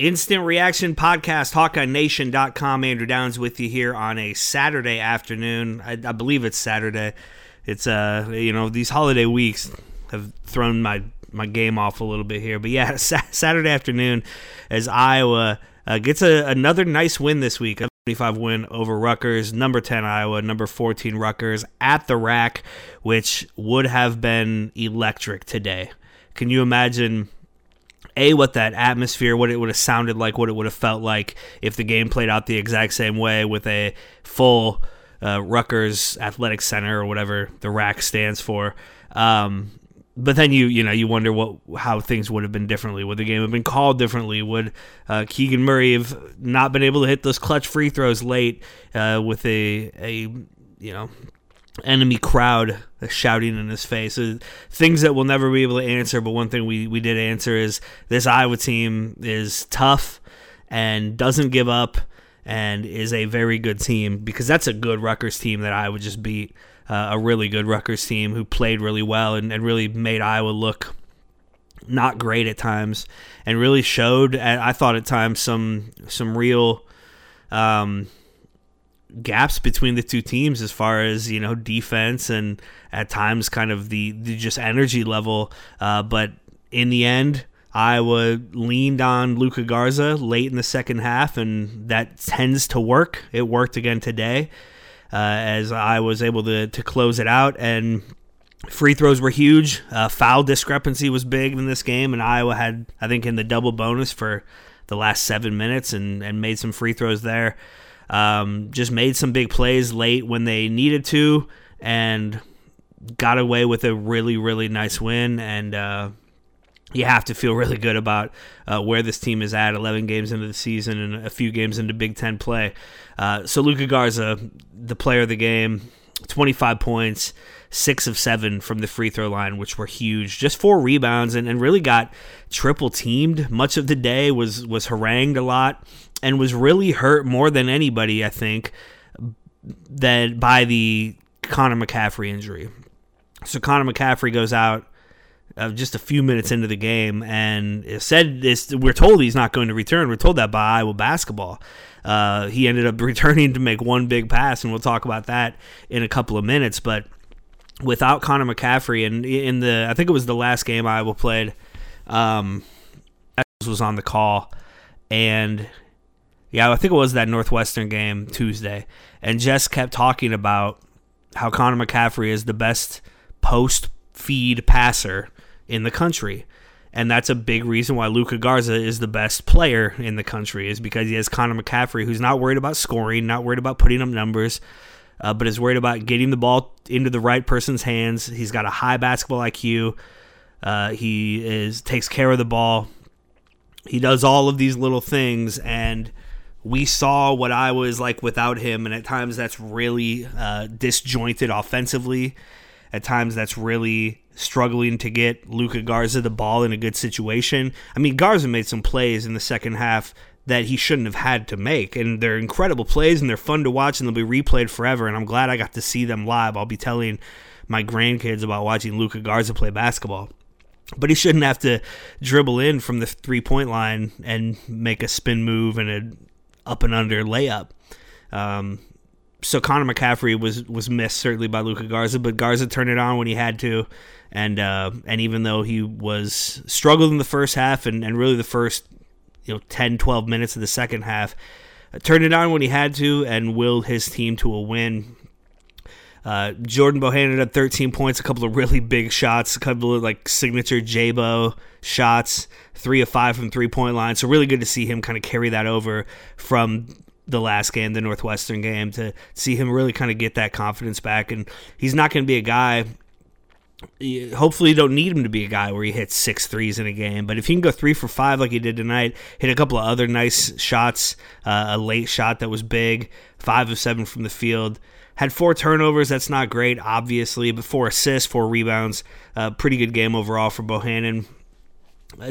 Instant Reaction Podcast, HawkeyeNation.com. Andrew Downs with you here on a Saturday afternoon. I, I believe it's Saturday. It's, uh, you know, these holiday weeks have thrown my, my game off a little bit here. But yeah, Saturday afternoon as Iowa uh, gets a, another nice win this week. A 25 win over Rutgers, number 10 Iowa, number 14 Rutgers at the RAC, which would have been electric today. Can you imagine a what that atmosphere, what it would have sounded like, what it would have felt like if the game played out the exact same way with a full uh, Rutgers Athletic Center or whatever the RAC stands for. Um, but then you you know you wonder what how things would have been differently. Would the game have been called differently? Would uh, Keegan Murray have not been able to hit those clutch free throws late uh, with a a you know enemy crowd shouting in his face. Uh, things that we'll never be able to answer, but one thing we, we did answer is this Iowa team is tough and doesn't give up and is a very good team because that's a good Rutgers team that Iowa just beat. Uh, a really good Rutgers team who played really well and, and really made Iowa look not great at times and really showed, I thought at times, some some real. Um, gaps between the two teams as far as you know defense and at times kind of the, the just energy level. Uh, but in the end, Iowa leaned on Luka Garza late in the second half, and that tends to work. It worked again today uh, as I was able to to close it out and. Free throws were huge. Uh, foul discrepancy was big in this game, and Iowa had, I think, in the double bonus for the last seven minutes and, and made some free throws there. Um, just made some big plays late when they needed to and got away with a really, really nice win. And uh, you have to feel really good about uh, where this team is at 11 games into the season and a few games into Big Ten play. Uh, so, Luka Garza, the player of the game, 25 points, six of seven from the free throw line, which were huge. Just four rebounds and, and really got triple teamed. Much of the day was was harangued a lot and was really hurt more than anybody, I think, that by the Connor McCaffery injury. So Connor McCaffery goes out uh, just a few minutes into the game, and said this. We're told he's not going to return. We're told that by Iowa basketball. Uh, he ended up returning to make one big pass, and we'll talk about that in a couple of minutes. But without Connor McCaffery, and in the I think it was the last game Iowa played, um, was on the call, and yeah, I think it was that Northwestern game Tuesday, and Jess kept talking about how Connor McCaffery is the best post feed passer in the country. And that's a big reason why Luka Garza is the best player in the country, is because he has Connor McCaffery, who's not worried about scoring, not worried about putting up numbers, uh, but is worried about getting the ball into the right person's hands. He's got a high basketball IQ. Uh, he is takes care of the ball. He does all of these little things, and we saw what I was like without him, and at times that's really uh, disjointed offensively. At times that's really struggling to get Luka Garza the ball in a good situation. I mean, Garza made some plays in the second half that he shouldn't have had to make, and they're incredible plays and they're fun to watch and they'll be replayed forever. And I'm glad I got to see them live. I'll be telling my grandkids about watching Luka Garza play basketball but he shouldn't have to dribble in from the three point line and make a spin move and an up and under layup. Um, so Connor McCaffery was was missed certainly by Luka Garza, but Garza turned it on when he had to, And uh, and even though he was struggled in the first half and, and really the first you know 10, 12 minutes of the second half, uh, turned it on when he had to and willed his team to a win. Uh, Jordan Bohannon had 13 points, a couple of really big shots, a couple of like signature Jabo shots, three of five from three point line. So really good to see him kind of carry that over from the last game, the Northwestern game, to see him really kind of get that confidence back. And he's not going to be a guy. Hopefully, you don't need him to be a guy where he hits six threes in a game. But if he can go three for five like he did tonight, hit a couple of other nice shots, uh, a late shot that was big, five of seven from the field had four turnovers. That's not great, obviously, but four assists, four rebounds. Uh, pretty good game overall for Bohannon.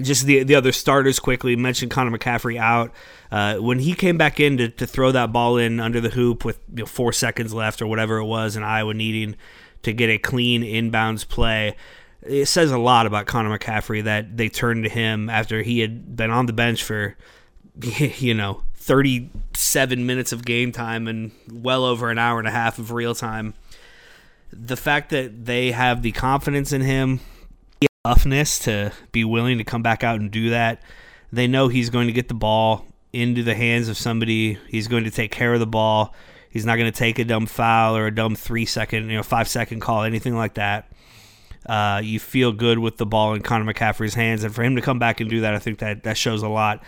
Just the the other starters quickly mentioned Connor McCaffery out uh, when he came back in to, to throw that ball in under the hoop with you know, four seconds left or whatever it was, and Iowa needing to get a clean inbounds play. It says a lot about Connor McCaffery that they turned to him after he had been on the bench for you know 37 minutes of game time and well over an hour and a half of real time. The fact that they have the confidence in him, toughness to be willing to come back out and do that. They know he's going to get the ball into the hands of somebody. He's going to take care of the ball. He's not going to take a dumb foul or a dumb three second, you know, five second call, anything like that. Uh, you feel good with the ball in Connor McCaffery's hands, and for him to come back and do that, I think that that shows a lot.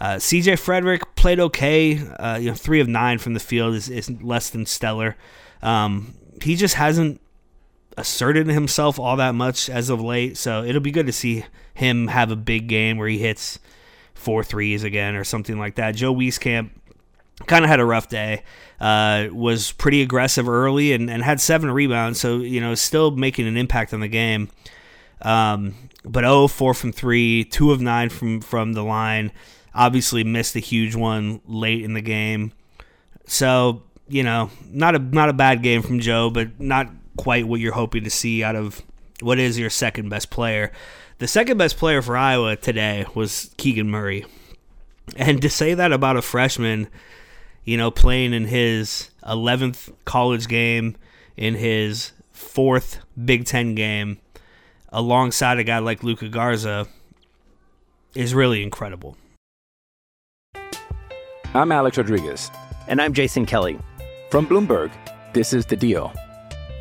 Uh, CJ Frederick played okay. Uh, you know, three of nine from the field is, is less than stellar. Um, he just hasn't asserted himself all that much as of late, so it'll be good to see him have a big game where he hits four threes again or something like that. Joe Wieskamp kind of had a rough day. Uh, was pretty aggressive early and, and had seven rebounds, so you know still making an impact on the game. Um, but oh, four from three, two of nine from from the line. Obviously missed a huge one late in the game. So, you know, not a not a bad game from Joe, but not quite what you're hoping to see out of what is your second best player. The second best player for Iowa today was Keegan Murray. And to say that about a freshman, you know, playing in his 11th college game, in his fourth Big Ten game, alongside a guy like Luka Garza, is really incredible. I'm Alex Rodriguez. And I'm Jason Kelly. From Bloomberg, this is The Deal.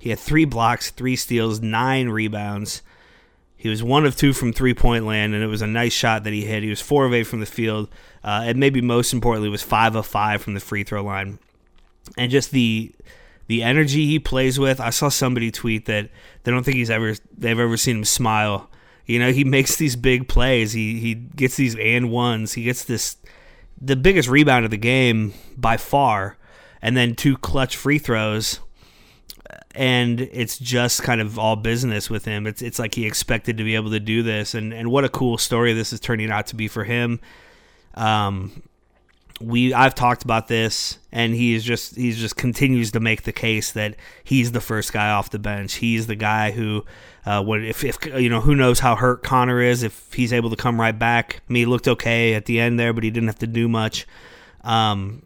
He had three blocks, three steals, nine rebounds. He was one of two from three point land, and it was a nice shot that he hit. He was four of eight from the field, uh, and maybe most importantly, was five of five from the free throw line. And just the the energy he plays with. I saw somebody tweet that they don't think he's ever they've ever seen him smile. You know, he makes these big plays. He he gets these and ones. He gets this the biggest rebound of the game by far, and then two clutch free throws. And it's just kind of all business with him. It's it's like he expected to be able to do this, and and what a cool story this is turning out to be for him. Um, we I've talked about this, and he's just he's just continues to make the case that he's the first guy off the bench. He's the guy who, uh, what if if you know who knows how hurt Connor is if he's able to come right back. I mean, looked okay at the end there, but he didn't have to do much. Um,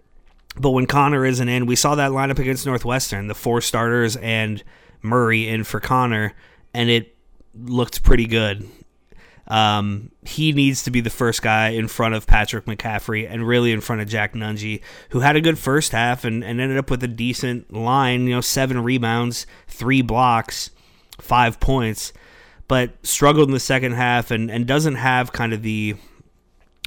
but when Connor isn't in, we saw that lineup against Northwestern, the four starters and Murray in for Connor, and it looked pretty good. Um, he needs to be the first guy in front of Patrick McCaffery and really in front of Jack Nunge, who had a good first half and, and ended up with a decent line, you know, seven rebounds, three blocks, five points, but struggled in the second half and, and doesn't have kind of the,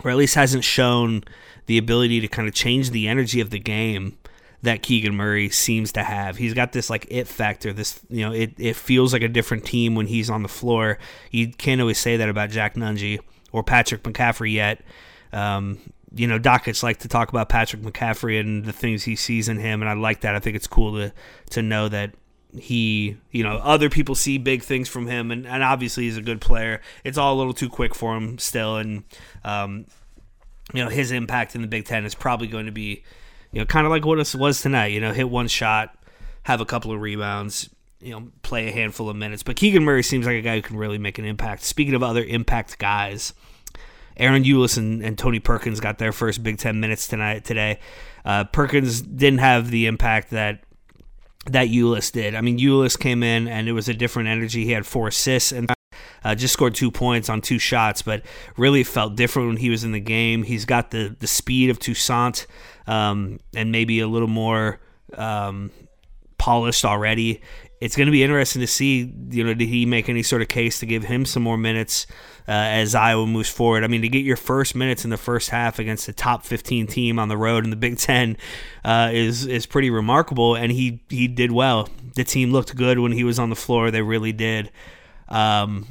or at least hasn't shown the ability to kind of change the energy of the game that Keegan Murray seems to have. He's got this like it factor. This you know it it feels like a different team when he's on the floor. You can't always say that about Jack Nunge or Patrick McCaffery yet. Um, you know, Dockets like to talk about Patrick McCaffery and the things he sees in him, and I like that. I think it's cool to to know that he, you know, other people see big things from him, and, and obviously he's a good player. It's all a little too quick for him still, and um, you know his impact in the Big Ten is probably going to be, you know, kind of like what it was tonight. You know, hit one shot, have a couple of rebounds, you know, play a handful of minutes. But Keegan Murray seems like a guy who can really make an impact. Speaking of other impact guys, Ahron Ulis and, and Tony Perkins got their first Big Ten minutes tonight today. Uh, Perkins didn't have the impact that that Ulis did. I mean, Ulis came in and it was a different energy. He had four assists and uh, just scored two points on two shots, but really felt different when he was in the game. He's got the the speed of Toussaint um, and maybe a little more um, polished already. It's going to be interesting to see. You know, did he make any sort of case to give him some more minutes uh, as Iowa moves forward? I mean, to get your first minutes in the first half against a top 15 team on the road in the Big Ten uh, is is pretty remarkable, and he he did well. The team looked good when he was on the floor. They really did. Um,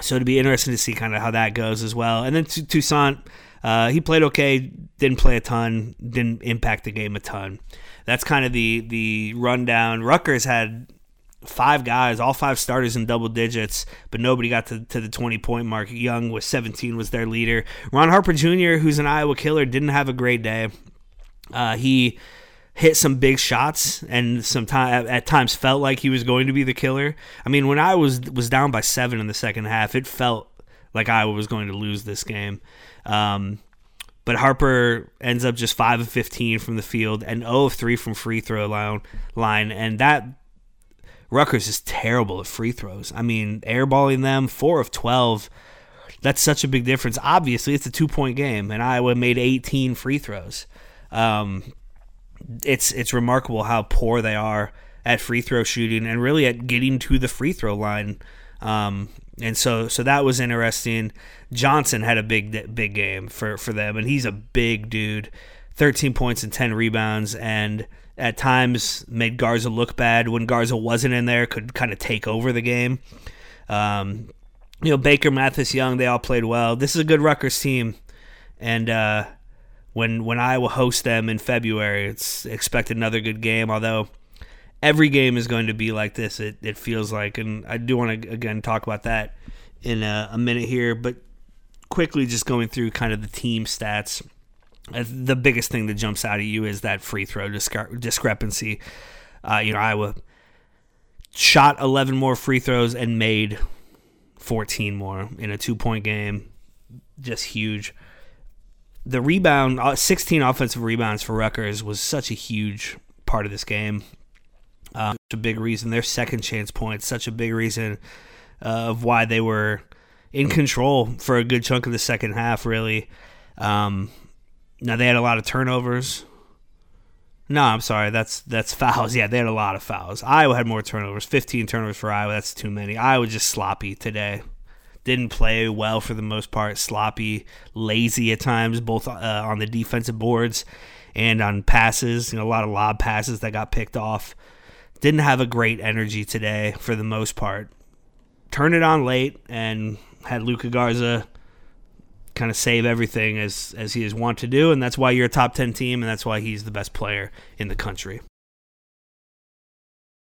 so it'd be interesting to see kind of how that goes as well. And then Toussaint, uh, he played okay, didn't play a ton, didn't impact the game a ton. That's kind of the the rundown. Rutgers had five guys, all five starters in double digits, but nobody got to, to the 20 point mark. Young was 17, was their leader. Ron Harper Jr., who's an Iowa killer, didn't have a great day. Uh, he hit some big shots and some time at times felt like he was going to be the killer. I mean, when Iowa was down by seven in the second half, it felt like Iowa was going to lose this game. Um, but Harper ends up just five of fifteen from the field and zero of three from free throw line. And that Rutgers is terrible at free throws. I mean, airballing them four of twelve. That's such a big difference. Obviously, it's a two point game, and Iowa made 18 free throws. Um, it's it's remarkable how poor they are at free throw shooting and really at getting to the free throw line. Um, and so so that was interesting. Johnson had a big big game for for them, and he's a big dude. 13 points and 10 rebounds, and at times made Garza look bad when Garza wasn't in there. Could kind of take over the game. Um, you know, Baker, Mathis, Young, they all played well. This is a good Rutgers team, and uh, when when Iowa hosts them in February. It's expect another good game, although every game is going to be like this. It it feels like, and I do want to again talk about that in a, a minute here, but quickly just going through kind of the team stats. Uh, the biggest thing that jumps out at you is that free throw discre- discrepancy. Uh, you know, Iowa shot 11 more free throws and made 14 more in a two point game. Just huge the rebound, uh, 16 offensive rebounds for Rutgers was such a huge part of this game. A big reason. Their second chance points, such a big reason uh, of why they were in control for a good chunk of the second half, really. Um, now, they had a lot of turnovers. No, I'm sorry. That's that's fouls. Yeah, they had a lot of fouls. Iowa had more turnovers. 15 turnovers for Iowa. That's too many. Iowa just sloppy today didn't play well for the most part, sloppy, lazy at times, both uh, on the defensive boards and on passes. You know, a lot of lob passes that got picked off. Didn't have a great energy today for the most part. Turned it on late and had Luka Garza kind of save everything as as he is wont to do, and that's why you're a top ten team, and that's why he's the best player in the country.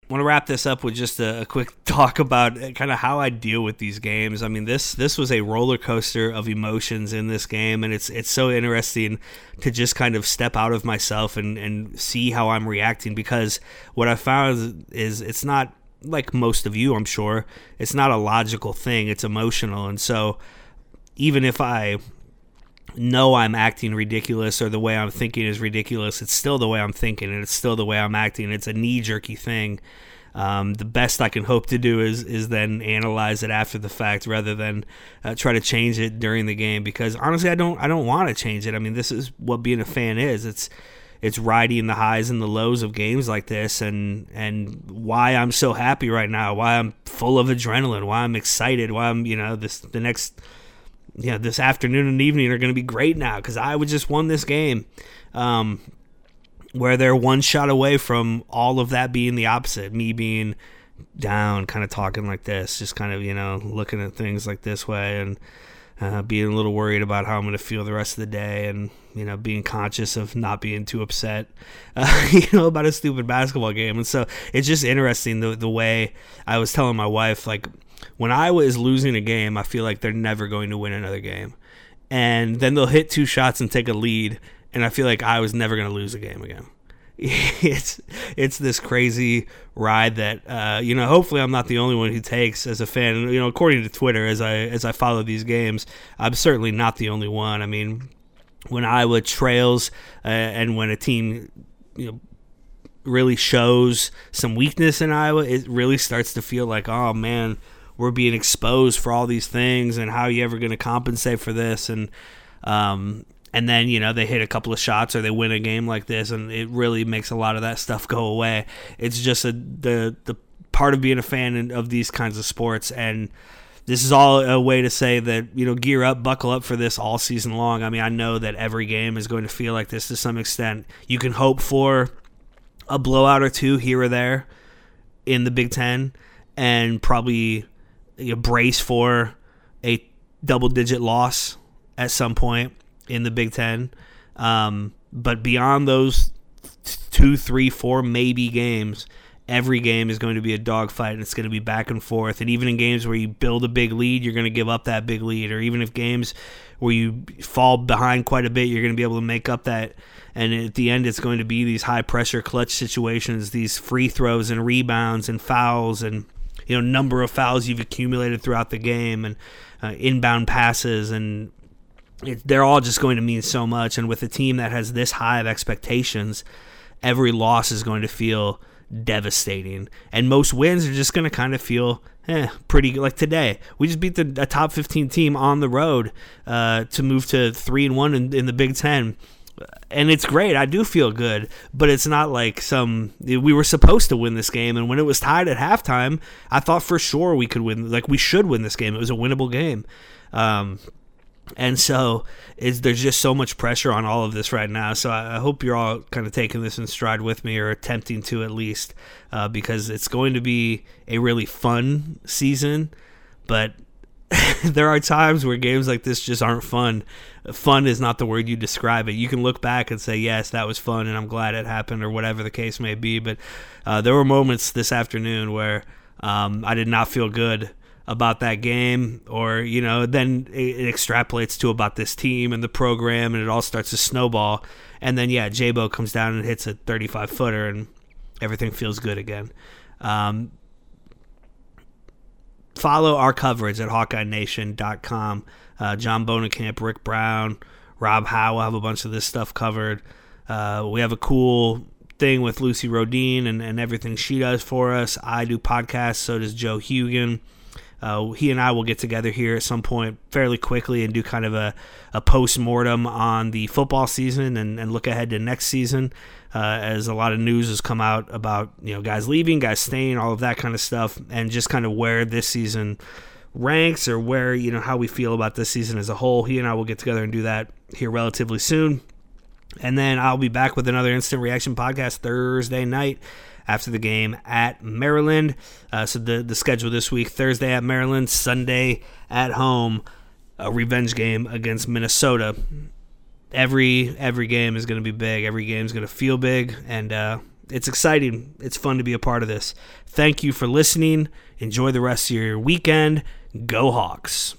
Want to wrap this up with just a, a quick talk about eh, kind of how I deal with these games. I mean, this this was a roller coaster of emotions in this game, and it's it's so interesting to just kind of step out of myself and and see how I'm reacting because what I found is it's not like most of you, I'm sure, it's not a logical thing. It's emotional, and so even if I know I'm acting ridiculous or the way I'm thinking is ridiculous, it's still the way I'm thinking and it's still the way I'm acting. It's a knee jerky thing. Um, the best I can hope to do is is then analyze it after the fact rather than uh, try to change it during the game because honestly I don't I don't want to change it. I mean this is what being a fan is. It's it's riding the highs and the lows of games like this and and why I'm so happy right now, why I'm full of adrenaline, why I'm excited, why I'm you know this the next yeah, this afternoon and evening are going to be great now because Iowa just won this game. Um, where they're one shot away from all of that being the opposite, me being down, kind of talking like this, just kind of, you know, looking at things like this way. And uh, being a little worried about how I'm going to feel the rest of the day, and you know, being conscious of not being too upset, uh, you know, about a stupid basketball game. And so it's just interesting the the way I was telling my wife, like when Iowa is losing a game, I feel like they're never going to win another game, and then they'll hit two shots and take a lead, and I feel like I was never going to lose a game again. it's it's this crazy ride that uh, you know. Hopefully, I'm not the only one who takes as a fan. You know, according to Twitter, as I as I follow these games, I'm certainly not the only one. I mean, when Iowa trails uh, and when a team you know really shows some weakness in Iowa, it really starts to feel like, oh man, we're being exposed for all these things, and how are you ever going to compensate for this? And um, and then you know they hit a couple of shots or they win a game like this, and it really makes a lot of that stuff go away. It's just a, the the part of being a fan of these kinds of sports, and this is all a way to say that you know gear up, buckle up for this all season long. I mean, I know that every game is going to feel like this to some extent. You can hope for a blowout or two here or there in the Big Ten, and probably you brace for a double digit loss at some point in the Big Ten. Um, but beyond those two, three, four maybe games, every game is going to be a dogfight and it's going to be back and forth. And even in games where you build a big lead, you're going to give up that big lead. Or even if games where you fall behind quite a bit, you're going to be able to make up that. And at the end, it's going to be these high pressure clutch situations, these free throws and rebounds and fouls and you know number of fouls you've accumulated throughout the game and uh, inbound passes and it, they're all just going to mean so much. And with a team that has this high of expectations, every loss is going to feel devastating. And most wins are just going to kind of feel eh, pretty like today. We just beat the a top 15 team on the road uh, to move to three and one in, in the Big Ten. And it's great. I do feel good, but it's not like some. We were supposed to win this game, and when it was tied at halftime, I thought for sure we could win. Like we should win this game. It was a winnable game. Um, and so there's just so much pressure on all of this right now. So I, I, hope you're all kind of taking this in stride with me or attempting to at least, uh, because it's going to be a really fun season. But there are times where games like this just aren't fun. Fun is not the word you describe it. You can look back and say, yes, that was fun and I'm glad it happened or whatever the case may be. But uh, there were moments this afternoon where um, I did not feel good about that game or you know then it, extrapolates to about this team and the program and it all starts to snowball and then yeah Jabo comes down and hits a 35 footer and everything feels good again um, follow our coverage at HawkeyeNation.com uh, John Bohnenkamp Rick Brown Rob Howe have a bunch of this stuff covered. Uh, we have a cool thing with Lucy Rodine and, and everything she does for us. I do podcasts so does Joe Hugan. Uh, he and I will get together here at some point fairly quickly and do kind of a, a post mortem on the football season and, and look ahead to next season. Uh, as a lot of news has come out about you know guys leaving, guys staying, all of that kind of stuff, and just kind of where this season ranks or where you know how we feel about this season as a whole. He and I will get together and do that here relatively soon. And then I'll be back with another instant reaction podcast Thursday night after the game at Maryland. Uh, so the the schedule this week: Thursday at Maryland, Sunday at home, a revenge game against Minnesota. Every every game is going to be big. Every game is going to feel big, and uh, it's exciting. It's fun to be a part of this. Thank you for listening. Enjoy the rest of your weekend. Go Hawks.